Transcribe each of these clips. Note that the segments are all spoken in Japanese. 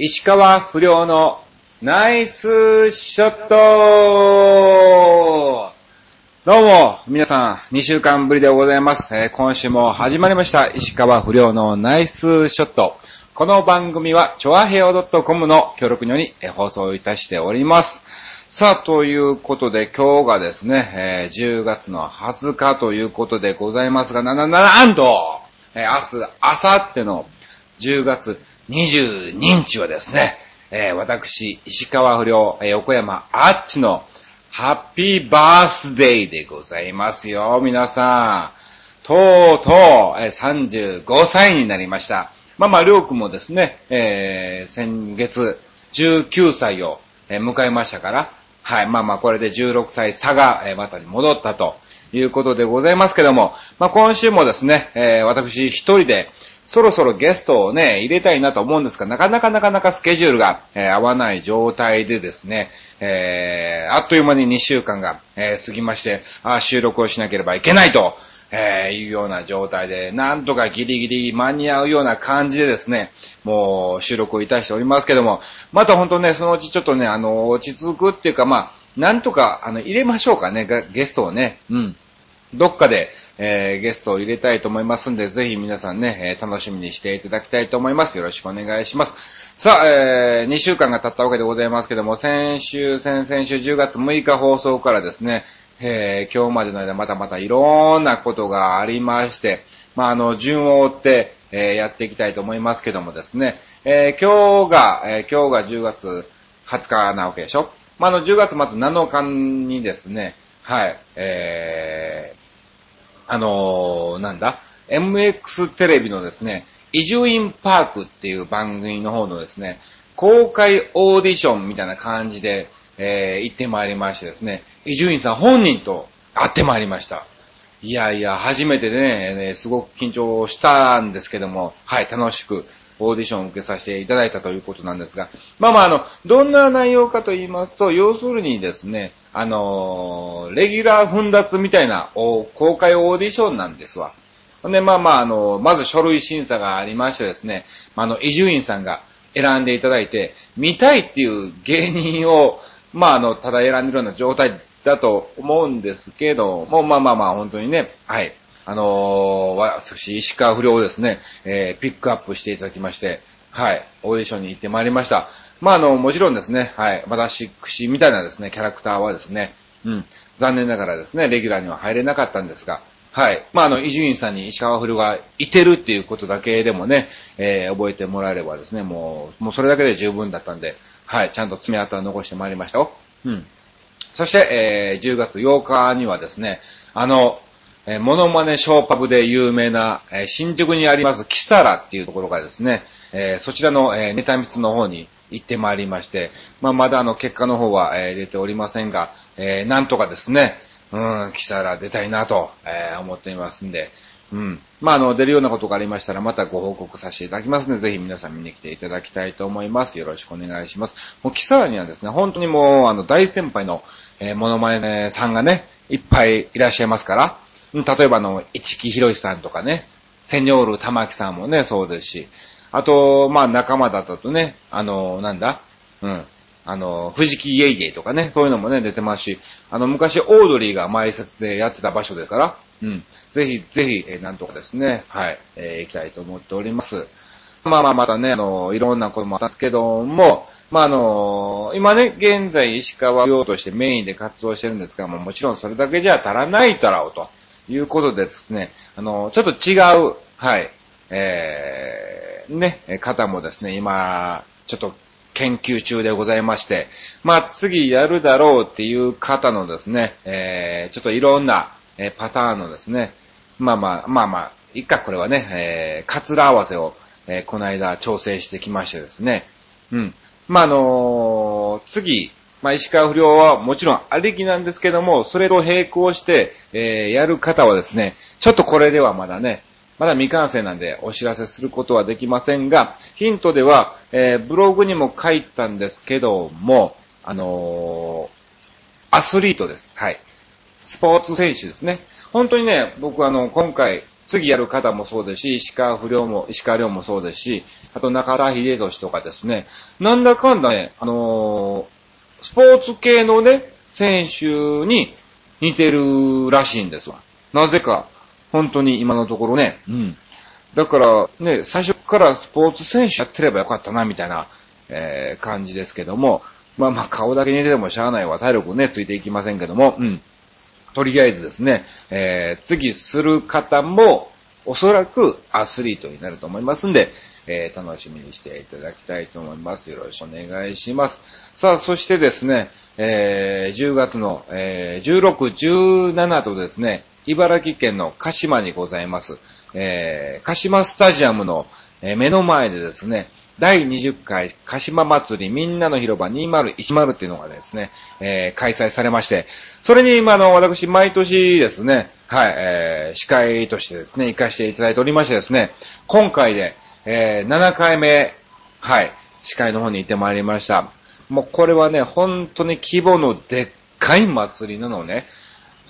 石川不良のナイスショットどうも、皆さん、2週間ぶりでございます。えー今週も始まりました、石川不良のナイスショット。この番組は、ちょあへお .com の協力によりえー放送いたしております。さあ、ということで、今日がですね、えー10月の20日ということでございますが、な、な、な、なんと、えー明日、明後日の10月22日はですね、えー私、石川不良、えー横山あっちのハッピーバースデーでございますよ、皆さん。とうとう、えー35歳になりました。まあまあ、りょうくんもですね、えー先月19歳をえ迎えましたから、はい、まあまあ、これで16歳差がえーまたに戻ったということでございますけども、まあ今週もですね、えー私一人で、そろそろゲストをね、入れたいなと思うんですが、なかなかなかなかスケジュールが、えー合わない状態でですね、えーあっという間に2週間が、えー過ぎまして、あ収録をしなければいけないと、えいうような状態で、なんとかギリギリ間に合うような感じでですね、もう収録をいたしておりますけども、また本当ね、そのうちちょっとね、あの、落ち着くっていうか、まあ、なんとか、あの、入れましょうかね、ゲストをね、うん。どっかで、えーゲストを入れたいと思いますんで、ぜひ皆さんね、えー楽しみにしていただきたいと思います。よろしくお願いします。さあ、え2週間が経ったわけでございますけども、先週、先々週10月6日放送からですね、えー今日までの間またまたいろんなことがありまして、まあ、あの、順を追って、えーやっていきたいと思いますけどもですね、えー今日が、えー今日が10月20日なわけでしょまあ、あの、10月末7日にですね、はい、え、あのーなんだ、MX テレビのですね、移住院パークっていう番組の方のですね、公開オーディションみたいな感じで、えー行ってまいりましてですね、移住院さん本人と会ってまいりました。いやいや、初めてでね、ねすごく緊張したんですけども、はい、楽しくオーディションを受けさせていただいたということなんですが、まあまあ、あの、どんな内容かと言いますと、要するにですね、あのーレギュラー分脱みたいな公開オーディションなんですわ。ほんで、まあまあ、あの、まず書類審査がありましてですね、あの、伊集院さんが選んでいただいて、見たいっていう芸人を、まあ、あの、ただ選んでるような状態だと思うんですけども、まあまあまあ、本当にね、はい。あのー私、石川不良をですね、えーピックアップしていただきまして、はい、オーディションに行ってまいりました。まあ、あの、もちろんですね、はい、私みたいなですね、キャラクターはですね、うん、残念ながらですね、レギュラーには入れなかったんですが、はい。まあ、あの、伊集院さんに石川不良がいてるっていうことだけでもね、えー覚えてもらえればですね、もう、もうそれだけで十分だったんで、はい、ちゃんと爪痕を残してまいりましたよ。うん。そして、えー10月8日にはですね、あの、えーモノマネショーパブで有名な、えー新宿にありますキサラっていうところがですね、えーそちらの、えーネタミスの方に行ってまいりまして、まあ、まだあの結果の方は、えー出ておりませんが、えーなんとかですね、うん、キサラ出たいなと、えー思っていますんで、うん。まあ、あの、出るようなことがありましたら、またご報告させていただきますので、ぜひ皆さん見に来ていただきたいと思います。よろしくお願いします。もう、キサラにはですね、本当にもう、あの、大先輩の、えーモノマネさんがね、いっぱいいらっしゃいますから、うん例えばあの、市木博さんとかね、セニョール玉木さんもね、そうですし、あと、まあ、仲間だったとね、あの、なんだ？うん。あの、藤木イエイエイとかね、そういうのもね、出てますし、あの、昔、オードリーが前説でやってた場所ですから、うん。ぜひ、ぜひ、えーなんとかですね、はい、えー行きたいと思っております。まあまあ、またね、あの、いろんなこともあったんですけども、まああの、今ね、現在石川用としてメインで活動してるんですが、ももちろんそれだけじゃ足らないだろうということでですね、あの、ちょっと違う、はい、えー、ね、方もですね、今、ちょっと研究中でございまして、まあ次やるだろうっていう方のですね、えー、ちょっといろんな、えーパターンのですね、まあまあ、まあまあ、いっか、これはね、えー、カツラ合わせを、えーこの間調整してきましてですね、うん。まあ、あのー次、まあ、石川不良はもちろんありきなんですけども、それと並行して、えーやる方はですね、ちょっとこれではまだね、まだ未完成なんでお知らせすることはできませんが、ヒントでは、えーブログにも書いたんですけども、あのーアスリートです。はい。スポーツ選手ですね。本当にね、僕あの、今回、次やる方もそうですし、石川不良も、石川良もそうですし、あと中田秀俊とかですね、なんだかんだね、あのー、スポーツ系のね、選手に似てるらしいんですわ。なぜか、本当に今のところね、うん。だからね、最初からスポーツ選手やってればよかったな、みたいな、えー、感じですけども、まあまあ顔だけ似ててもしゃあないわ、体力ね、ついていきませんけども、うん。とりあえずですね、えー、次する方も、おそらくアスリートになると思いますんで、えー、楽しみにしていただきたいと思います。よろしくお願いします。さあ、そしてですね、えー、10月の、えー、16、17とですね、茨城県の鹿島にございます、えー、鹿島スタジアムの、目の前でですね、第20回鹿島祭りみんなの広場2010っていうのがですね、えー、開催されまして、それに今の私毎年ですね、はい、えー、司会としてですね、行かせていただいておりましてですね、今回で、えー、7回目、はい、司会の方に行ってまいりました。もうこれはね、本当に規模のでっかい祭りなのね。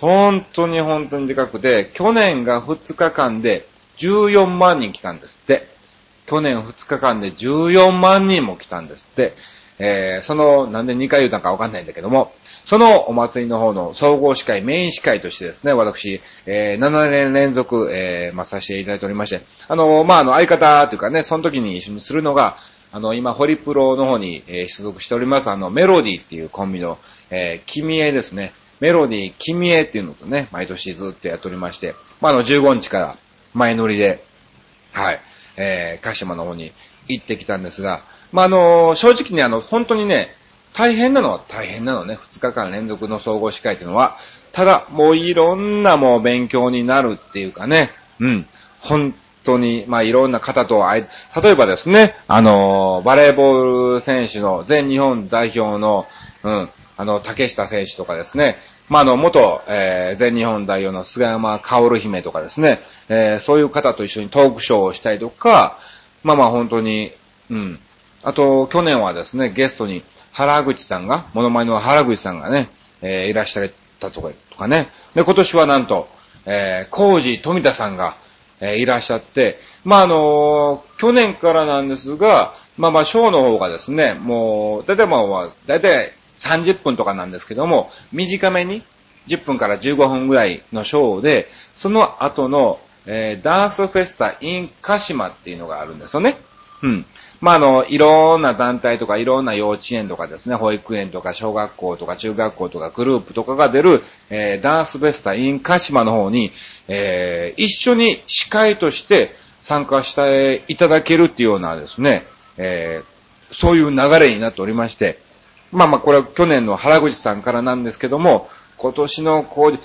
本当に本当にでかくて、去年が2日間で14万人来たんですって。去年2日間で14万人も来たんですって。えー、その、なんで2回言うたかわかんないんだけども、そのお祭りの方の総合司会、メイン司会としてですね、私、えー、7年連続、えー、まあ、させていただいておりまして、あの、まあ、あの、相方というかね、その時に一緒にするのが、あの、今、ホリプロの方に、えー、所属しております、あの、メロディーっていうコンビの、えー、君へですね。メロディー、君へっていうのとね、毎年ずっとやっておりまして、まあ、あの、15日から前乗りで、はい、えー、鹿島の方に行ってきたんですが、まあ、あの、正直にあの、本当にね、大変なのは大変なのね。2日間連続の総合司会っていうのは。ただ、もういろんなもう勉強になるっていうかね。うん。本当に、まあいろんな方と会え、例えばですね、あの、バレーボール選手の全日本代表の、うん、あの、竹下選手とかですね、まあ、あの、元、えー、全日本代表の菅山薫姫とかですね、えー、そういう方と一緒にトークショーをしたりとか、まあま本当に、うん。あと、去年はですね、ゲストに原口さんが、モノマネの原口さんがね、えー、いらっしゃったとか、とかね。で、今年はなんと、えー、コージ富田さんが、えー、いらっしゃって、まあ、あのー、去年からなんですが、まあまあ、ショーの方がですね、もう、だいたいまあ、だいたい30分とかなんですけども、短めに10分から15分ぐらいのショーで、その後の、えー、ダンスフェスタ in 鹿島っていうのがあるんですよね。うん。まあ、あの、いろんな団体とかいろんな幼稚園とかですね、保育園とか小学校とか中学校とかグループとかが出る、えー、ダンスフェスタ in 鹿島の方に、えー、一緒に司会として参加していただけるっていうようなですね、えー、そういう流れになっておりまして、まあまあ、これは去年の原口さんからなんですけども、今年の工事、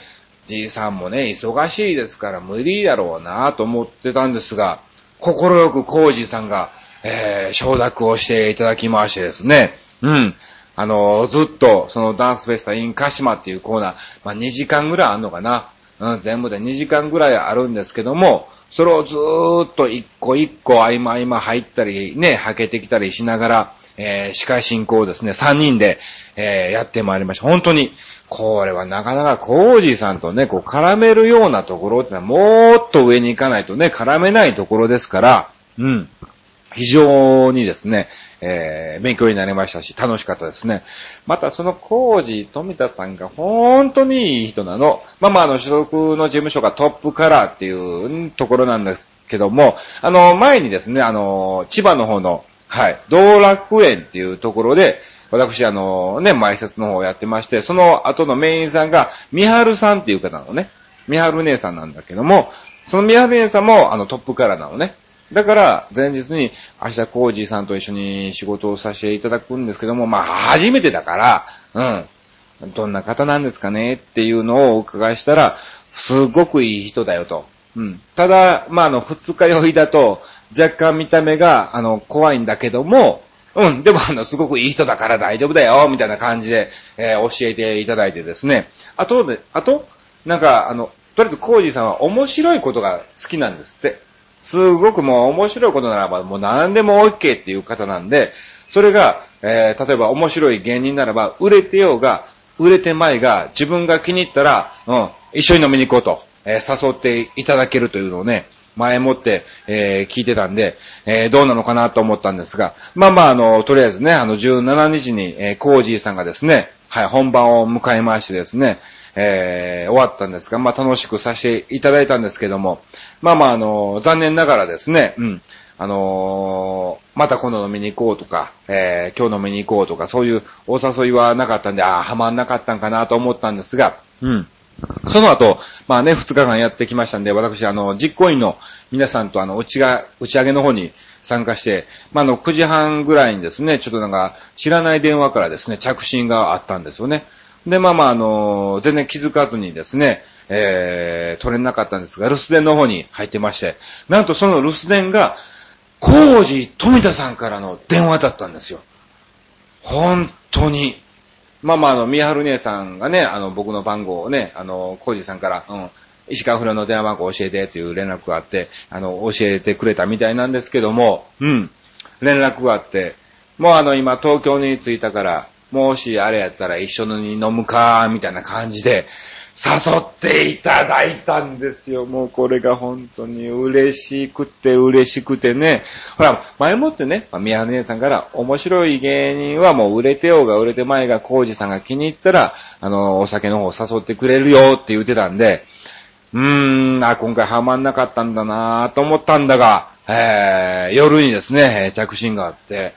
じいさんもね、忙しいですから無理だろうなと思ってたんですが、心よく工事さんが、えー、承諾をしていただきましてですね、うん。あの、ずっと、そのダンスフェスタインカシマっていうコーナー、まあ、2時間ぐらいあんのかな。うん、全部で2時間ぐらいあるんですけども、それをずーっと一個一個合間合間入ったり、ね、はけてきたりしながら、えー、司会進行をですね、3人で、えー、やってまいりました。本当に、これはなかなかコージーさんとね、こう絡めるようなところってのはもっと上に行かないとね、絡めないところですから、うん。非常にですね、えー、勉強になりましたし、楽しかったですね。また、そのコージー富田さんが本当にいい人なの。まあまあ、あの、所属の事務所がトップカラーっていうところなんですけども、あの、前にですね、あの、千葉の方の、はい、道楽園っていうところで、私、あの、ね、前説の方をやってまして、その後のメインさんが、みはるさんっていう方なのね。みはる姉さんなんだけども、そのみはる姉さんも、あの、トップカラーなのね。だから、前日に、明日コージーさんと一緒に仕事をさせていただくんですけども、まあ、初めてだから、うん。どんな方なんですかねっていうのをお伺いしたら、すごくいい人だよと。うん。ただ、まあ、あの、二日酔いだと、若干見た目が、あの、怖いんだけども、うん、でもあの、すごくいい人だから大丈夫だよ、みたいな感じで、えー、教えていただいてですね。あとで、あと、なんか、あの、とりあえずコージーさんは面白いことが好きなんですって。すごくもう面白いことならば、もう何でも OK っていう方なんで、それが、えー、例えば面白い芸人ならば、売れてようが、売れてまいが、自分が気に入ったら、うん、一緒に飲みに行こうと。えー、誘っていただけるというのをね、前もって、えー、聞いてたんで、えー、どうなのかなと思ったんですが、まあまあ、あの、とりあえずね、あの、17日に、えー、コージーさんがですね、はい、本番を迎えましてですね、えー、終わったんですが、まあ楽しくさせていただいたんですけども、まあまあ、あの、残念ながらですね、うん、あのー、また今度飲みに行こうとか、えー、今日飲みに行こうとか、そういうお誘いはなかったんで、ああ、はまんなかったんかなと思ったんですが、うん。その後、まあね、二日間やってきましたんで、私、あの、実行委員の皆さんとあの、打ちが、打ち上げの方に参加して、まあ、あの、9時半ぐらいにですね、ちょっとなんか、知らない電話からですね、着信があったんですよね。で、まあまあ、あの、全然気づかずにですね、えー、取れなかったんですが、留守電の方に入ってまして、なんとその留守電が、コージ富田さんからの電話だったんですよ。本当に。まあまあ、あの、宮春姉さんがね、あの、僕の番号をね、あの、コージさんから、うん、石川不良の電話番号教えてという連絡があって、あの、教えてくれたみたいなんですけども、うん、連絡があって、もうあの、今東京に着いたから、もしあれやったら一緒に飲むか、みたいな感じで、誘っていただいたんですよ。もうこれが本当に嬉しくて嬉しくてね。ほら、前もってね、宮根さんから面白い芸人はもう売れてようが売れて前がコージさんが気に入ったら、あの、お酒の方誘ってくれるよって言ってたんで、うーん、あ、今回ハマんなかったんだなぁと思ったんだが、えー、夜にですね、着信があって、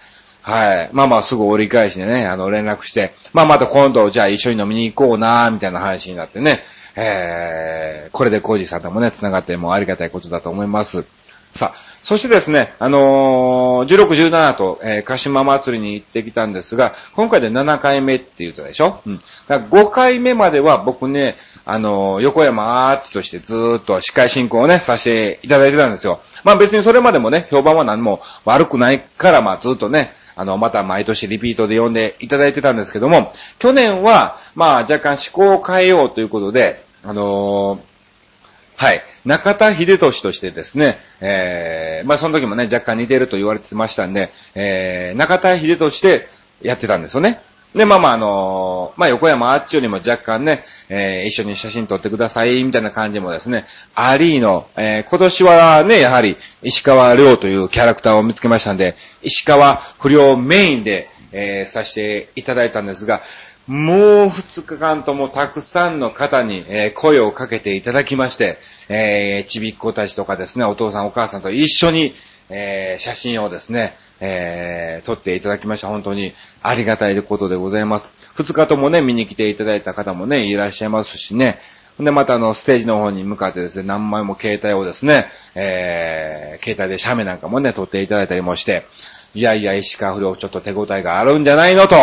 はい。まあまあすぐ折り返しでね、あの連絡して、まあまた今度じゃあ一緒に飲みに行こうなみたいな話になってね、えー、これでコージさんともね、繋がってもありがたいことだと思います。さあ、そしてですね、あのー、16、17と、えー、鹿島祭りに行ってきたんですが、今回で7回目って言うとでしょ？うん。だから5回目までは僕ね、あのー、横山アーチとしてずーっと司会進行をね、させていただいてたんですよ。まあ別にそれまでもね、評判は何も悪くないから、まあずっとね、あの、また毎年リピートで呼んでいただいてたんですけども、去年は、まあ若干思考を変えようということで、あのー、はい。中田秀俊としてですね、えー、まあその時もね、若干似てると言われてましたんで、えー、中田秀俊でやってたんですよね。で、まあまあ、あのー、まあ、横山あっちよりも若干ね、えー、一緒に写真撮ってください、みたいな感じもですね、アリーの、えー、今年はね、やはり、石川亮というキャラクターを見つけましたんで、石川不良メインで、えー、させていただいたんですが、もう二日間ともたくさんの方に、え、声をかけていただきまして、え、ちびっ子たちとかですね、お父さんお母さんと一緒に、えー、写真をですね、えー、撮っていただきました。本当にありがたいことでございます。二日ともね、見に来ていただいた方もね、いらっしゃいますしね。で、またあの、ステージの方に向かってですね、何枚も携帯をですね、えー、携帯で写メなんかもね、撮っていただいたりもして、いやいや、石川不良ちょっと手応えがあるんじゃないのと、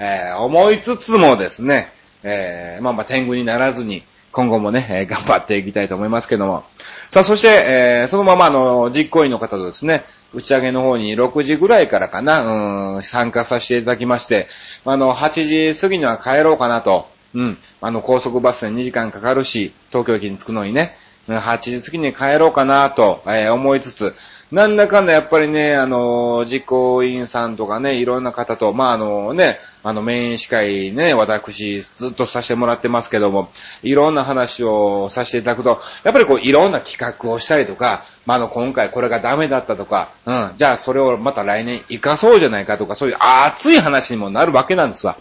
えー、思いつつもですね、えー、まあまあ天狗にならずに、今後もね、えー、頑張っていきたいと思いますけども。さあ、そして、えー、そのままあの、実行委員の方とですね、打ち上げの方に6時ぐらいからかな、うん、参加させていただきまして、あの、8時過ぎには帰ろうかなと、うん、あの、高速バスで2時間かかるし、東京駅に着くのにね、8時過ぎに帰ろうかなと、えー、思いつつ、なんだかんだやっぱりね、あの、実行委員さんとかね、いろんな方と、まあ、あのね、あの、メイン司会ね、私、ずっとさせてもらってますけども、いろんな話をさせていただくと、やっぱりこう、いろんな企画をしたりとか、まあ、あの、今回これがダメだったとか、うん、じゃあそれをまた来年活かそうじゃないかとか、そういう熱い話にもなるわけなんですわ。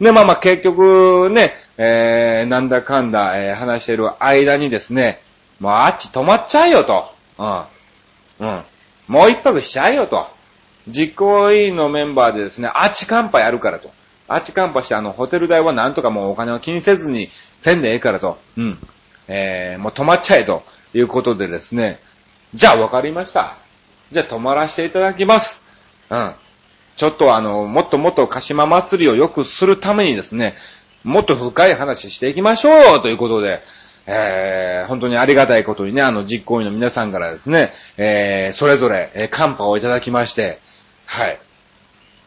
で、まあまあ結局ね、えー、なんだかんだ、えー、話してる間にですね、もうあっち止まっちゃえよと。うん。うん。もう一泊しちゃえよと。実行委員のメンバーでですね、あっちカンパやるからと。あっちカンパして、あの、ホテル代はなんとかもうお金を気にせずにせんでええからと。うん。えー、もう泊まっちゃえということでですね、じゃあわかりました。じゃあ泊まらせていただきます。うん。ちょっとあの、もっともっと鹿島祭りを良くするためにですね、もっと深い話していきましょうということで、えー、本当にありがたいことにね、あの実行委員の皆さんからですね、えー、それぞれ、えー、カンパをいただきまして、はい。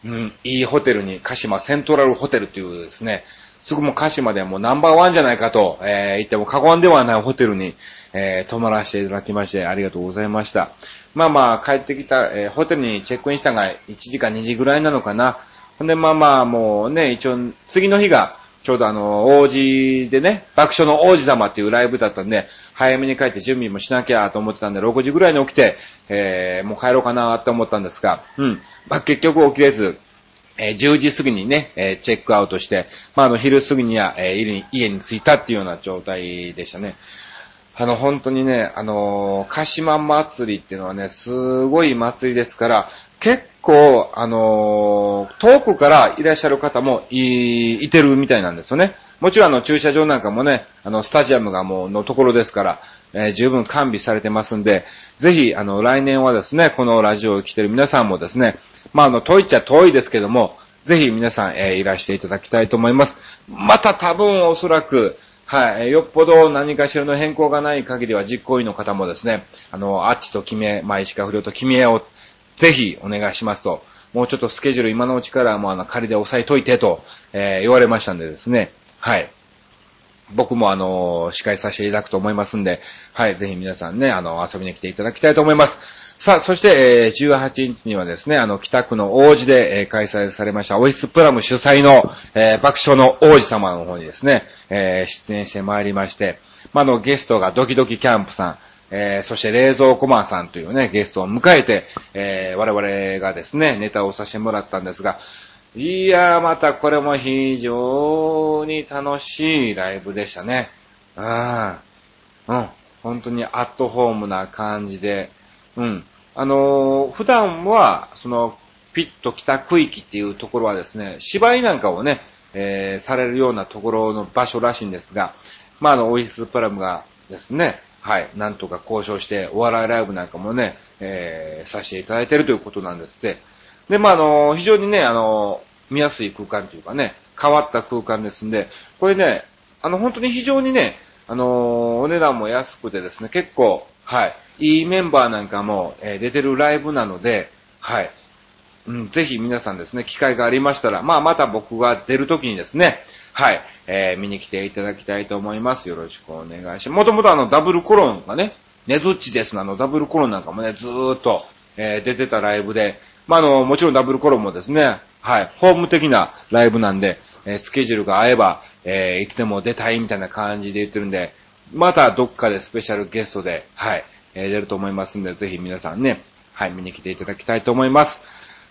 うん、いいホテルに、鹿島セントラルホテルというですね、すぐも鹿島でもナンバーワンじゃないかと、えー、言っても過言ではないホテルに、えー、泊まらせていただきまして、ありがとうございました。まあまあ、帰ってきた、えー、ホテルにチェックインしたが1時か2時ぐらいなのかな。ほんで、まあまあ、もうね、一応、次の日が、ちょうどあの、王子でね、爆笑の王子様っていうライブだったんで、早めに帰って準備もしなきゃと思ってたんで、6時ぐらいに起きて、えー、もう帰ろうかなって思ったんですが、うん。まあ、結局起きれず、えー、10時過ぎにね、えー、チェックアウトして、まあ、あの、昼過ぎには、えー、家に着いたっていうような状態でしたね。あの、本当にね、あのー、鹿島祭りっていうのはね、すごい祭りですから、結構、あの、遠くからいらっしゃる方もい、いてるみたいなんですよね。もちろんあの、駐車場なんかもね、あの、スタジアムがもうのところですから、えー、十分完備されてますんで、ぜひ、あの、来年はですね、このラジオを来てる皆さんもですね、まあ、あの、遠いっちゃ遠いですけども、ぜひ皆さん、えー、いらしていただきたいと思います。また多分おそらく、はい、よっぽど何かしらの変更がない限りは実行委員の方もですね、あの、あっちと決め、まあ、石川不良と決めを、ぜひお願いしますと、もうちょっとスケジュール今のうちからもうあの仮で押さえといてと、えー、言われましたんでですね、はい。僕もあの、司会させていただくと思いますんで、はい、ぜひ皆さんね、あの、遊びに来ていただきたいと思います。さあ、そして、えー、18日にはですね、あの、北区の王子で、えー、開催されました、オイスプラム主催の、えー、爆笑の王子様の方にですね、えー、出演してまいりまして、まあ、の、ゲストがドキドキキャンプさん、えー、そして冷蔵庫マさんというね、ゲストを迎えて、えー、我々がですね、ネタをさせてもらったんですが、いやー、またこれも非常に楽しいライブでしたね。うん。うん。本当にアットホームな感じで、うん。あのー、普段は、その、ピッと北区域っていうところはですね、芝居なんかをね、えー、されるようなところの場所らしいんですが、まあ、あの、オイスプラムがですね、はい、なんとか交渉して、お笑いライブなんかもね、えー、させていただいてるということなんですって。で、まあ、あの、非常にね、あの、見やすい空間というかね、変わった空間ですんで、これね、あの、本当に非常にね、あのお値段も安くてですね、結構、はい、いいメンバーなんかも、えー、出てるライブなので、はい。うん、ぜひ皆さんですね、機会がありましたら、まあまた僕が出るときにですね、はい、えー、見に来ていただきたいと思います。よろしくお願いします。もともとあの、ダブルコロンがね、ネズッチですのあの、ダブルコロンなんかもね、ずーっと、えー、出てたライブで、まああの、もちろんダブルコロンもですね、はい、ホーム的なライブなんで、えー、スケジュールが合えば、えー、いつでも出たいみたいな感じで言ってるんで、またどっかでスペシャルゲストで、はい、えー、出ると思いますんで、ぜひ皆さんね、はい、見に来ていただきたいと思います。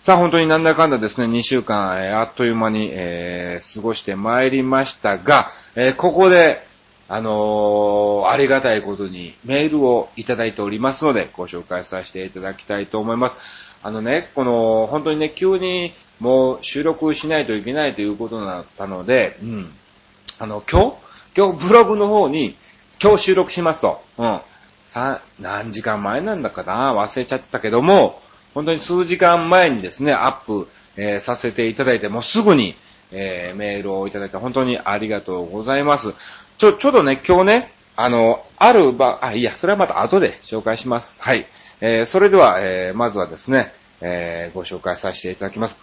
さあ、本当になんだかんだですね、2週間、えー、あっという間に、えー、過ごしてまいりましたが、えー、ここで、あの、ありがたいことにメールをいただいておりますので、ご紹介させていただきたいと思います。あのね、この、本当にね、急にもう収録しないといけないということになったので、うん。あの、今日？今日ブログの方に、今日収録しますと。うん。さ、何時間前なんだかな？忘れちゃったけども、本当に数時間前にですね、アップ、えー、させていただいて、もうすぐに、えー、メールをいただいて本当にありがとうございます。ちょ、ちょっとね、今日ね、あの、ある場、あ、いや、それはまた後で紹介します。はい。えー、それでは、えー、まずはですね、えー、ご紹介させていただきます。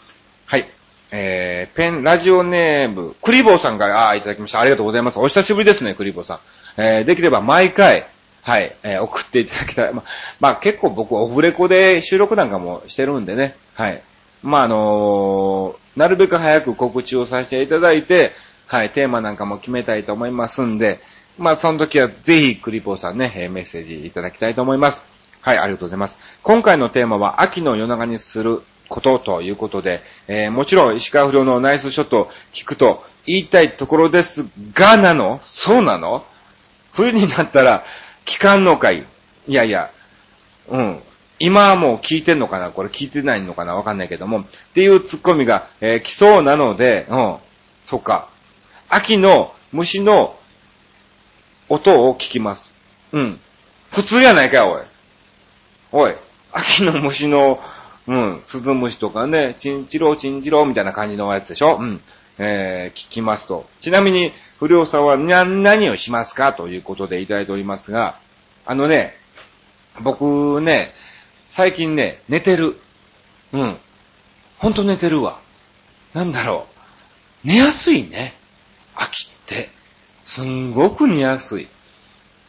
はい。えー、ペン、ラジオネーム、クリボーさんから、あ、いただきました。ありがとうございます。お久しぶりですね、クリボーさん。えー、できれば毎回、はい、えー、送っていただきたい。ま、まあ、結構僕オフレコで収録なんかもしてるんでね。はい。まあ、あのー、なるべく早く告知をさせていただいて、はい、テーマなんかも決めたいと思いますんで、まあ、その時はぜひクリポーさんね、メッセージいただきたいと思います。はい、ありがとうございます。今回のテーマは秋の夜長にすることということで、えー、もちろん石川不良のナイスショットを聞くと言いたいところですがなの？そうなの？冬になったら聞かんのかいいやいや、うん。今はもう聞いてんのかな？これ聞いてないのかな？わかんないけども。っていうツッコミが、えー、来そうなので、うん。そっか。秋の虫の音を聞きます。うん。普通やないかよ、おい。おい。秋の虫のうん、鈴虫とかね、チンチローチンチローみたいな感じのやつでしょ？うん。えー、聞きますと。ちなみに、不良さんは何をしますかということでいただいておりますが、あのね、僕ね、最近ね、寝てる。うん。ほんと寝てるわ。なんだろう。寝やすいね。秋って。すんごく寝やすい。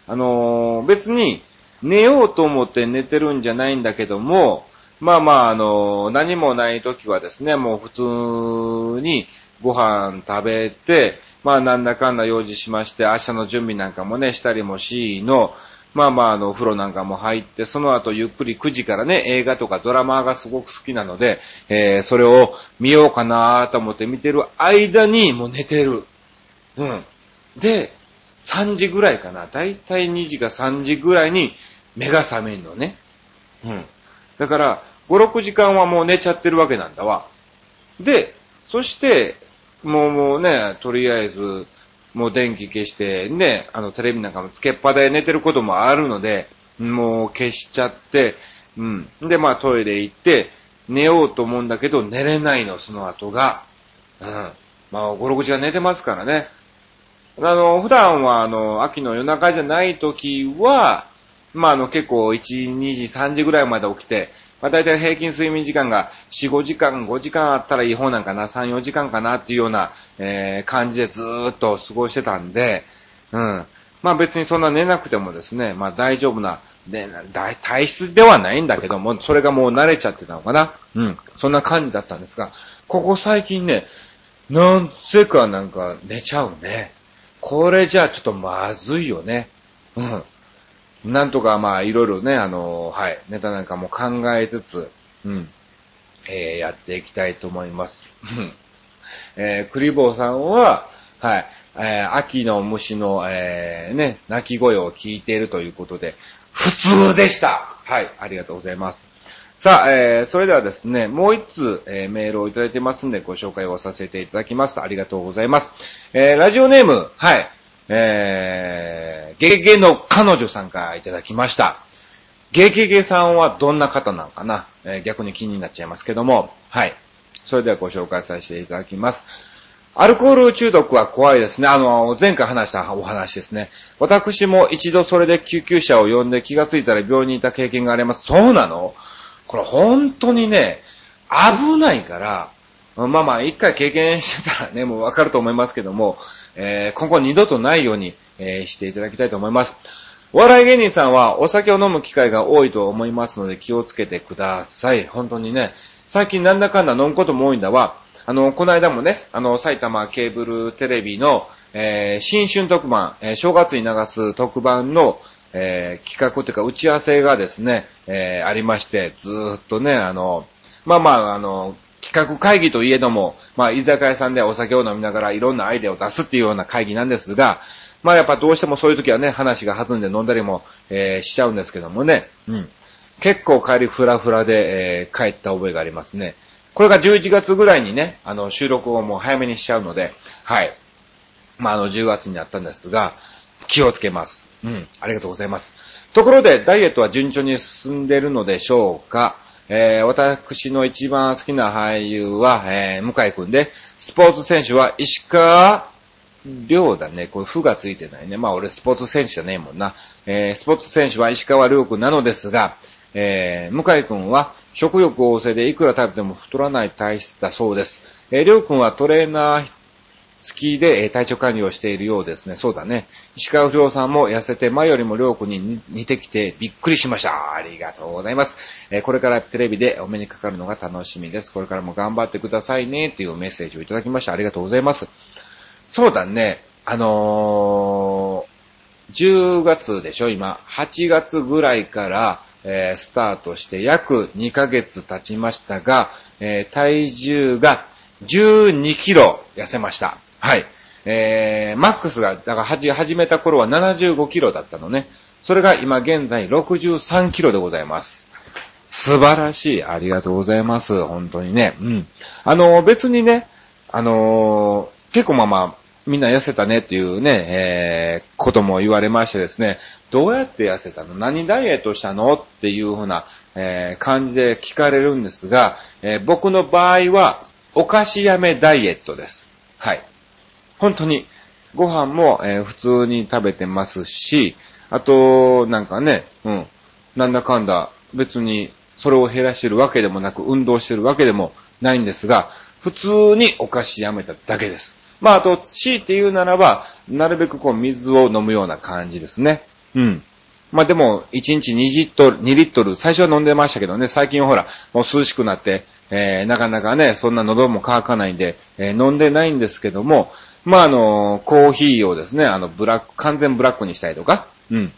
あのー、別に寝ようと思って寝てるんじゃないんだけども、まあまあ、あの、何もない時はですね、もう普通にご飯食べて、まあなんだかんだ用事しまして、明日の準備なんかもね、したりもしの、まあまあ、あの、お風呂なんかも入って、その後ゆっくり9時からね、映画とかドラマがすごく好きなので、えー、それを見ようかなと思って見てる間にもう寝てる。うん。で、3時ぐらいかな。だいたい2時か3時ぐらいに目が覚めんのね。うん。だから、5、6時間はもう寝ちゃってるわけなんだわ。で、そして、もうもうね、とりあえず、もう電気消して、ね、あのテレビなんかもつけっぱで寝てることもあるので、もう消しちゃって、うん。で、まあトイレ行って、寝ようと思うんだけど寝れないの、その後が。うん。まあ5、6時間寝てますからね。あの、普段はあの、秋の夜中じゃない時は、まああの結構1、2時、3時ぐらいまで起きて、まあ、大体平均睡眠時間が4、5時間、5時間あったらいい方なんかな、3、4時間かなっていうような、えー、感じでずーっと過ごしてたんで、うん。まあ別にそんな寝なくてもですね、まあ大丈夫な、で、体質ではないんだけども、それがもう慣れちゃってたのかな。うん。そんな感じだったんですが、ここ最近ね、なんせかなんか寝ちゃうね。これじゃあちょっとまずいよね。うん。なんとかまあいろいろね、あの、はい、ネタなんかも考えつつ、うん、えー、やっていきたいと思います。えー、クリボーさんは、はい、えー、秋の虫の、えー、ね、鳴き声を聞いているということで、普通でしたはい、ありがとうございます。さあ、えー、それではですね、もう一通、えー、メールをいただいてますんで、ご紹介をさせていただきます。ありがとうございます。えー、ラジオネーム、はい、えー、ゲゲゲの彼女さんからいただきました。ゲゲゲさんはどんな方なのかな、えー、逆に気になっちゃいますけども、はい。それではご紹介させていただきます。アルコール中毒は怖いですね。あの、前回話したお話ですね。私も一度それで救急車を呼んで気がついたら病院にいた経験があります。そうなの？これ本当にね、危ないから、まあまあ一回経験してたらね、もうわかると思いますけども、えー、今後二度とないように、えー、していただきたいと思います。お笑い芸人さんはお酒を飲む機会が多いと思いますので気をつけてください。本当にね、最近なんだかんだ飲むことも多いんだわ。あの、この間もね、あの、埼玉ケーブルテレビの、えー、新春特番、えー、正月に流す特番の、えー、企画というか打ち合わせがですね、え、ありまして、ずーっとね、あの、まあまあ、あの、企画会議といえども、まあ、居酒屋さんでお酒を飲みながらいろんなアイデアを出すっていうような会議なんですが、まあやっぱどうしてもそういう時はね、話が弾んで飲んだりも、えー、しちゃうんですけどもね、うん。結構帰りフラフラで、えー、帰った覚えがありますね。これが11月ぐらいにね、あの、収録をもう早めにしちゃうので、はい。まあ、あの、10月になったんですが、気をつけます。うん。ありがとうございます。ところで、ダイエットは順調に進んでいるのでしょうか？えー、私の一番好きな俳優は、えー、向井くんで、スポーツ選手は石川亮だね。これ、負がついてないね。まあ、俺スポーツ選手じゃねえもんな。えー、スポーツ選手は石川亮くんなのですが、えー、向井くんは食欲旺盛でいくら食べても太らない体質だそうです。えー、亮くんはトレーナーきで体調管理をしているようですね。そうだね。石川不良さんも痩せて前よりも良くに似てきてびっくりしました。ありがとうございます。これからテレビでお目にかかるのが楽しみです。これからも頑張ってくださいね。っていうメッセージをいただきました。ありがとうございます。そうだね。あのー、10月でしょ今。8月ぐらいから、えー、スタートして約2ヶ月経ちましたが、えー、体重が12キロ痩せました。はい。えー、マックスが、だから始めた頃は75キロだったのね。それが今現在63キロでございます。素晴らしい。ありがとうございます。本当にね。うん。あの、別にね、あの、結構まあまあ、みんな痩せたねっていうね、えー、ことも言われましてですね、どうやって痩せたの？何ダイエットしたの？っていうふうな、えー、感じで聞かれるんですが、えー、僕の場合は、お菓子やめダイエットです。はい。本当に、ご飯も、えー、普通に食べてますし、あと、なんかね、うん、なんだかんだ、別に、それを減らしてるわけでもなく、運動してるわけでもないんですが、普通にお菓子やめただけです。まあ、あと、強いて言うならば、なるべくこう、水を飲むような感じですね。うん。まあでも、1日2リットル、2リットル、最初は飲んでましたけどね、最近ほら、もう涼しくなって、えー、なかなかね、そんな喉も乾かないんで、えー、飲んでないんですけども、まあ、あの、コーヒーをですね、あの、ブラック、完全ブラックにしたりとか、うん。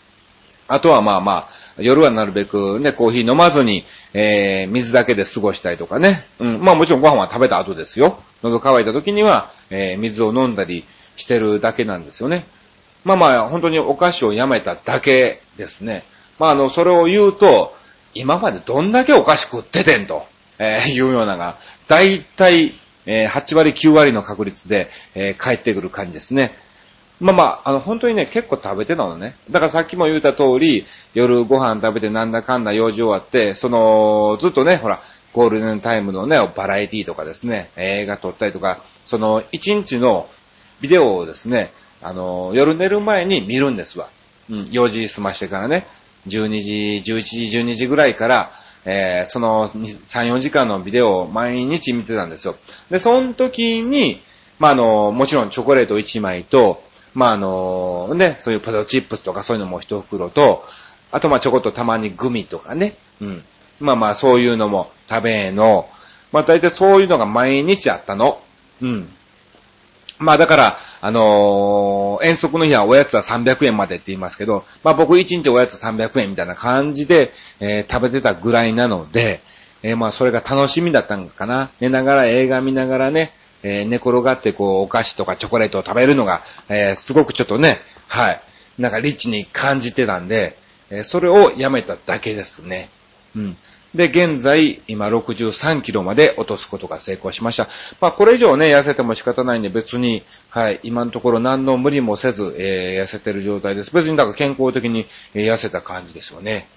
あとはまあまあ、夜はなるべくね、コーヒー飲まずに、えー、水だけで過ごしたりとかね。うん。まあもちろんご飯は食べた後ですよ。喉乾いた時には、えー、水を飲んだりしてるだけなんですよね。まあまあ、本当にお菓子をやめただけですね。まああの、それを言うと、今までどんだけお菓子食っててんと、えー、いうようなが、だいたい、えー、8割9割の確率で、えー、帰ってくる感じですね。まあまあ、あの、本当にね、結構食べてたのね。だからさっきも言った通り、夜ご飯食べてなんだかんだ用事終わって、その、ずっとね、ほら、ゴールデンタイムのね、バラエティとかですね、映画撮ったりとか、その、一日のビデオをですね、あの、夜寝る前に見るんですわ。うん、4時済ましてからね、12時、11時、12時ぐらいから、えー、その3、4時間のビデオを毎日見てたんですよ。で、その時に、まあ、あの、もちろんチョコレート1枚と、まあ、あの、ね、そういうポテトチップスとかそういうのも一袋と、あとまちょこっとたまにグミとかね、うん。まあまそういうのも食べの、まあ大体そういうのが毎日あったの。うん。まあだから、あのー、遠足の日はおやつは300円までって言いますけど、まあ僕1日おやつ300円みたいな感じで、えー、食べてたぐらいなので、えー、まあそれが楽しみだったんかな。寝ながら映画見ながらね、え、寝転がってこう、お菓子とかチョコレートを食べるのが、え、すごくちょっとね、はい、なんかリッチに感じてたんで、え、それをやめただけですね。うん。で、現在、今63キロまで落とすことが成功しました。まあ、これ以上ね、痩せても仕方ないんで別に、はい、今のところ何の無理もせず、えー、痩せてる状態です。別にだから健康的に、えー、痩せた感じですよね。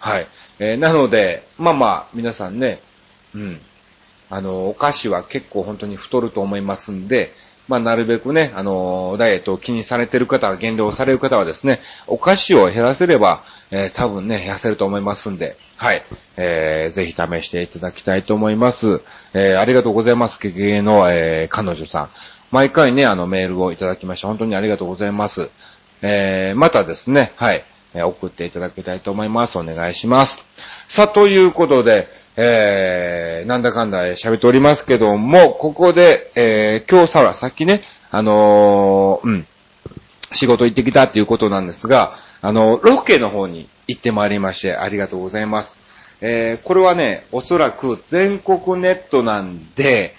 はい。えー、なので、まあまあ、皆さんね、うん。あの、お菓子は結構本当に太ると思いますんで、まあ、なるべくね、あの、ダイエットを気にされてる方、減量される方はですね、お菓子を減らせれば、えー、多分ね、痩せると思いますんで、はい。えー、ぜひ試していただきたいと思います。えー、ありがとうございます。ゲゲの、えー、彼女さん。毎回ね、あの、メールをいただきまして、本当にありがとうございます。えー、またですね、はい。え、送っていただきたいと思います。お願いします。さあ、ということで、えー、なんだかんだ喋っておりますけども、ここで、えー、今日さら、さっきね、あのー、うん、仕事行ってきたっていうことなんですが、あの、ロケの方に行ってまいりまして、ありがとうございます。えー、これはね、おそらく全国ネットなんで、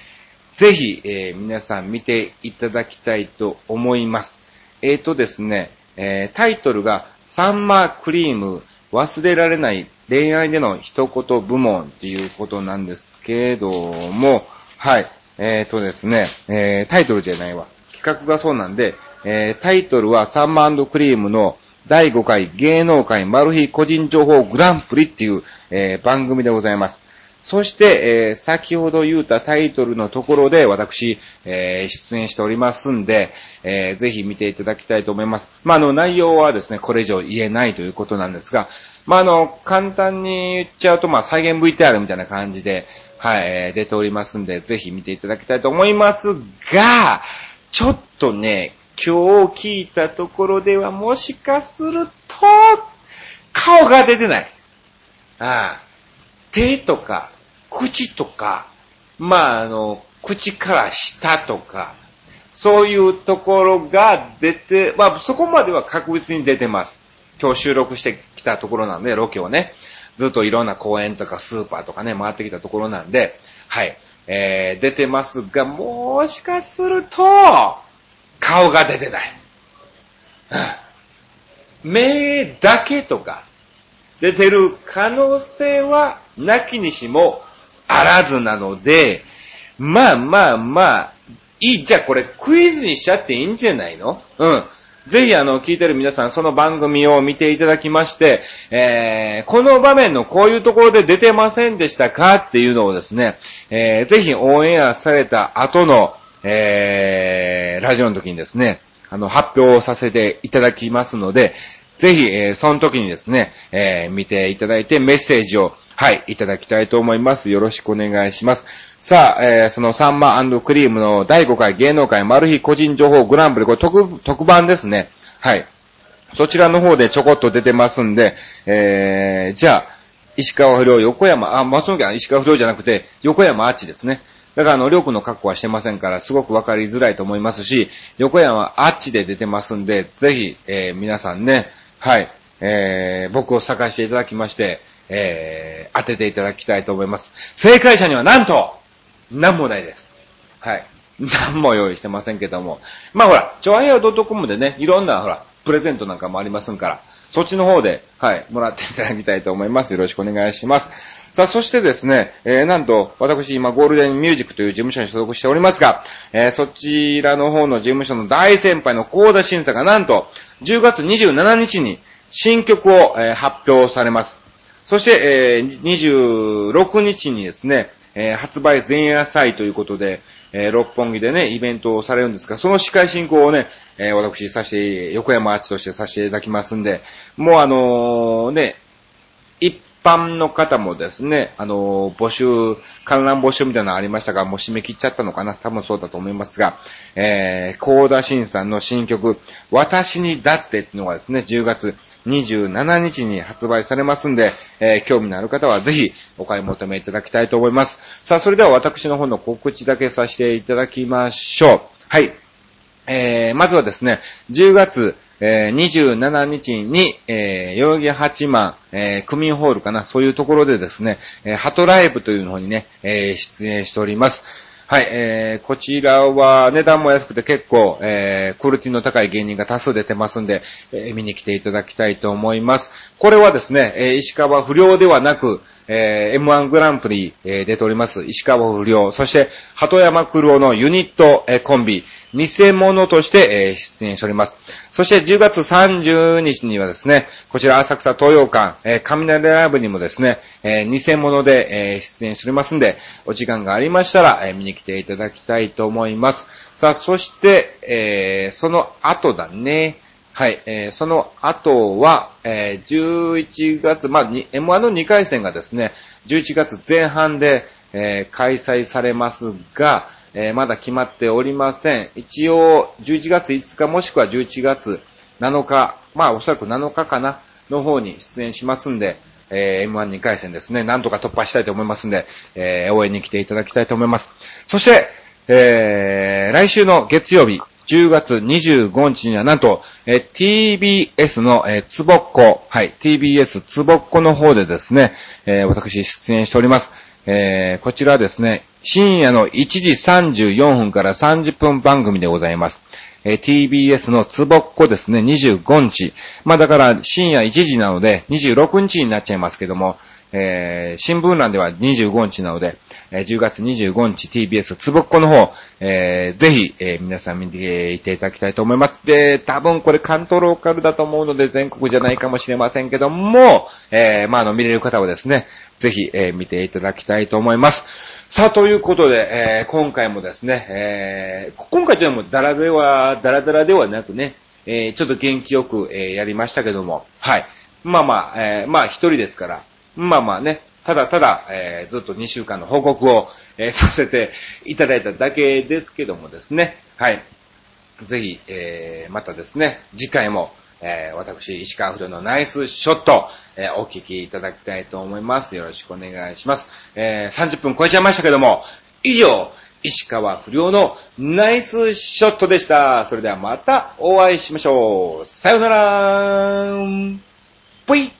ぜひ、えー、皆さん見ていただきたいと思います。えーとですね、えー、タイトルが、サンマークリーム忘れられない恋愛での一言部門っていうことなんですけども、はい。えっ、ー、とですね、えー、タイトルじゃないわ。企画がそうなんで、えー、タイトルはサンマクリームの第5回芸能界マル秘個人情報グランプリっていう、えー、番組でございます。そして、えー、先ほど言ったタイトルのところで私、えー、出演しておりますんで、えー、ぜひ見ていただきたいと思います。まあ、あの、内容はですね、これ以上言えないということなんですが、まあ、あの、簡単に言っちゃうと、まあ、再現 VTR みたいな感じで、はい、出ておりますんで、ぜひ見ていただきたいと思いますが、ちょっとね、今日聞いたところではもしかすると、顔が出てない。ああ手とか、口とか、まあ、あの、口から下とか、そういうところが出て、まあ、そこまでは確実に出てます。今日収録してきたところなんで、ロケをね、ずっといろんな公園とかスーパーとかね、回ってきたところなんで、はい、えー、出てますが、もしかすると、顔が出てない。目だけとか、出てる可能性は、なきにしもあらずなので、まあまあまあ、いい、じゃあこれクイズにしちゃっていいんじゃないの？うん。ぜひあの、聞いてる皆さん、その番組を見ていただきまして、えー、この場面のこういうところで出てませんでしたかっていうのをですね、えー、ぜひオンエアされた後の、えー、ラジオの時にですね、あの、発表をさせていただきますので、ぜひ、えー、その時にですね、えー、見ていただいてメッセージをはい、いただきたいと思います。よろしくお願いします。さあ、えー、そのサンマクリームの第5回芸能界マル秘個人情報グランプリ、これ特、特番ですね。はい。そちらの方でちょこっと出てますんで、えー、じゃあ、石川不良、横山、あ、松本家は石川不良じゃなくて、横山あっちですね。だからあの、りょうくんの格好はしてませんから、すごくわかりづらいと思いますし、横山あっちで出てますんで、ぜひ、えー、皆さんね、はい、えー、僕を探していただきまして、えー、当てていただきたいと思います。正解者にはなんと、なんもないです。はい。何も用意してませんけども。まあほら、ちょあや .com でね、いろんなほら、プレゼントなんかもありますんから、そっちの方で、はい、もらっていただきたいと思います。よろしくお願いします。さあ、そしてですね、えー、なんと、私今、ゴールデンミュージックという事務所に所属しておりますが、えー、そちらの方の事務所の大先輩の高田審査がなんと、10月27日に新曲を、えー、発表されます。そして、えー、26日にですね、えー、発売前夜祭ということで、えー、六本木でね、イベントをされるんですが、その司会進行をね、えー、私させて、横山アーチとしてさせていただきますんで、もうあのね、一般の方もですね、あの募集、観覧募集みたいなのありましたが、もう締め切っちゃったのかな多分そうだと思いますが、えー、コーダさんの新曲、私にだってっていうのがですね、10月27日に発売されますんで、えー、興味のある方はぜひお買い求めいただきたいと思います。さあ、それでは私の方の告知だけさせていただきましょう。はい。えー、まずはですね、10月、えー、27日に、えー、代々木八幡、えー、区民ホールかな、そういうところでですね、えー、ハトライブというのにね、えー、出演しております。はい、えー、こちらは値段も安くて結構、えー、クオリティの高い芸人が多数出てますんで、えー、見に来ていただきたいと思います。これはですね、えー、石川不良ではなく、えー、M1 グランプリ、えー、出ております、石川不良、そして、鳩山黒尾のユニット、えー、コンビ、偽物として、えー、出演しております。そして10月30日にはですね、こちら浅草東洋館、えー、雷ライブにもですね、えー、偽物で、えー、出演しておりますんで、お時間がありましたら、えー、見に来ていただきたいと思います。さあ、そして、えー、その後だね。はい、えー、その後は、えー、11月、まあ、M1 の2回戦がですね、11月前半で、えー、開催されますが、えー、まだ決まっておりません。一応、11月5日もしくは11月7日、まあおそらく7日かな、の方に出演しますんで、えー、M12 回戦ですね、なんとか突破したいと思いますんで、えー、応援に来ていただきたいと思います。そして、えー、来週の月曜日、10月25日にはなんと、え、TBS の、え、つぼっこ、はい、TBS つぼっこの方でですね、え、私出演しております。え、こちらですね、深夜の1時34分から30分番組でございます。え、TBS のつぼっこですね、25日。まあだから深夜1時なので26日になっちゃいますけども、えー、新聞欄では25日なので、えー、10月25日 TBS つぼっこの方、えー、ぜひ、えー、皆さん見ていていただきたいと思います。で、多分これ関東ローカルだと思うので全国じゃないかもしれませんけども、えー、まあ、あの、見れる方はですね、ぜひ、えー、見ていただきたいと思います。さあ、ということで、えー、今回もですね、えー、今回というのもダラでは、ダラダラではなくね、えー、ちょっと元気よく、えー、やりましたけども、はい。まあまあ、えー、まあ一人ですから、まあまあね、ただただ、えー、ずっと2週間の報告を、えー、させていただいただけですけどもですね、はい。ぜひ、えー、またですね、次回も、えー、私、石川不良のナイスショット、えー、お聞きいただきたいと思います。よろしくお願いします。えー、30分超えちゃいましたけども、以上、石川不良のナイスショットでした。それではまたお会いしましょう。さよならぽい